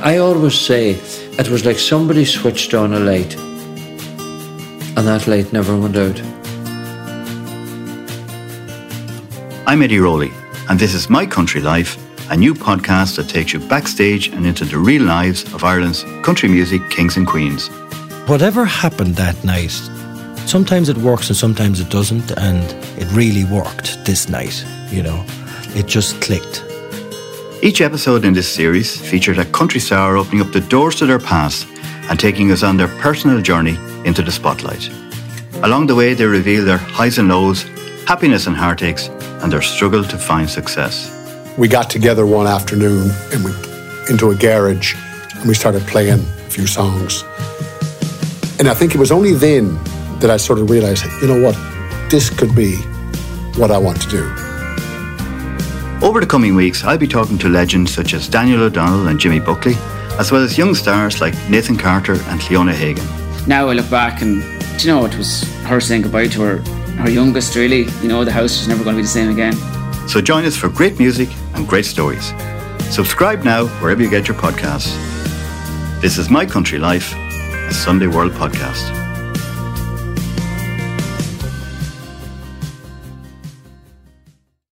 I always say it was like somebody switched on a light and that light never went out. I'm Eddie Rowley, and this is My Country Life, a new podcast that takes you backstage and into the real lives of Ireland's country music kings and queens. Whatever happened that night, sometimes it works and sometimes it doesn't, and it really worked this night, you know. It just clicked. Each episode in this series featured a country star opening up the doors to their past and taking us on their personal journey into the spotlight. Along the way, they reveal their highs and lows, happiness and heartaches, and their struggle to find success. We got together one afternoon and we into a garage and we started playing a few songs. And I think it was only then that I sort of realized, you know what, this could be what I want to do. Over the coming weeks, I'll be talking to legends such as Daniel O'Donnell and Jimmy Buckley, as well as young stars like Nathan Carter and Cliona Hagan. Now I look back and, you know, it was her saying goodbye to her, her youngest, really. You know, the house was never going to be the same again. So join us for great music and great stories. Subscribe now wherever you get your podcasts. This is My Country Life, a Sunday World podcast.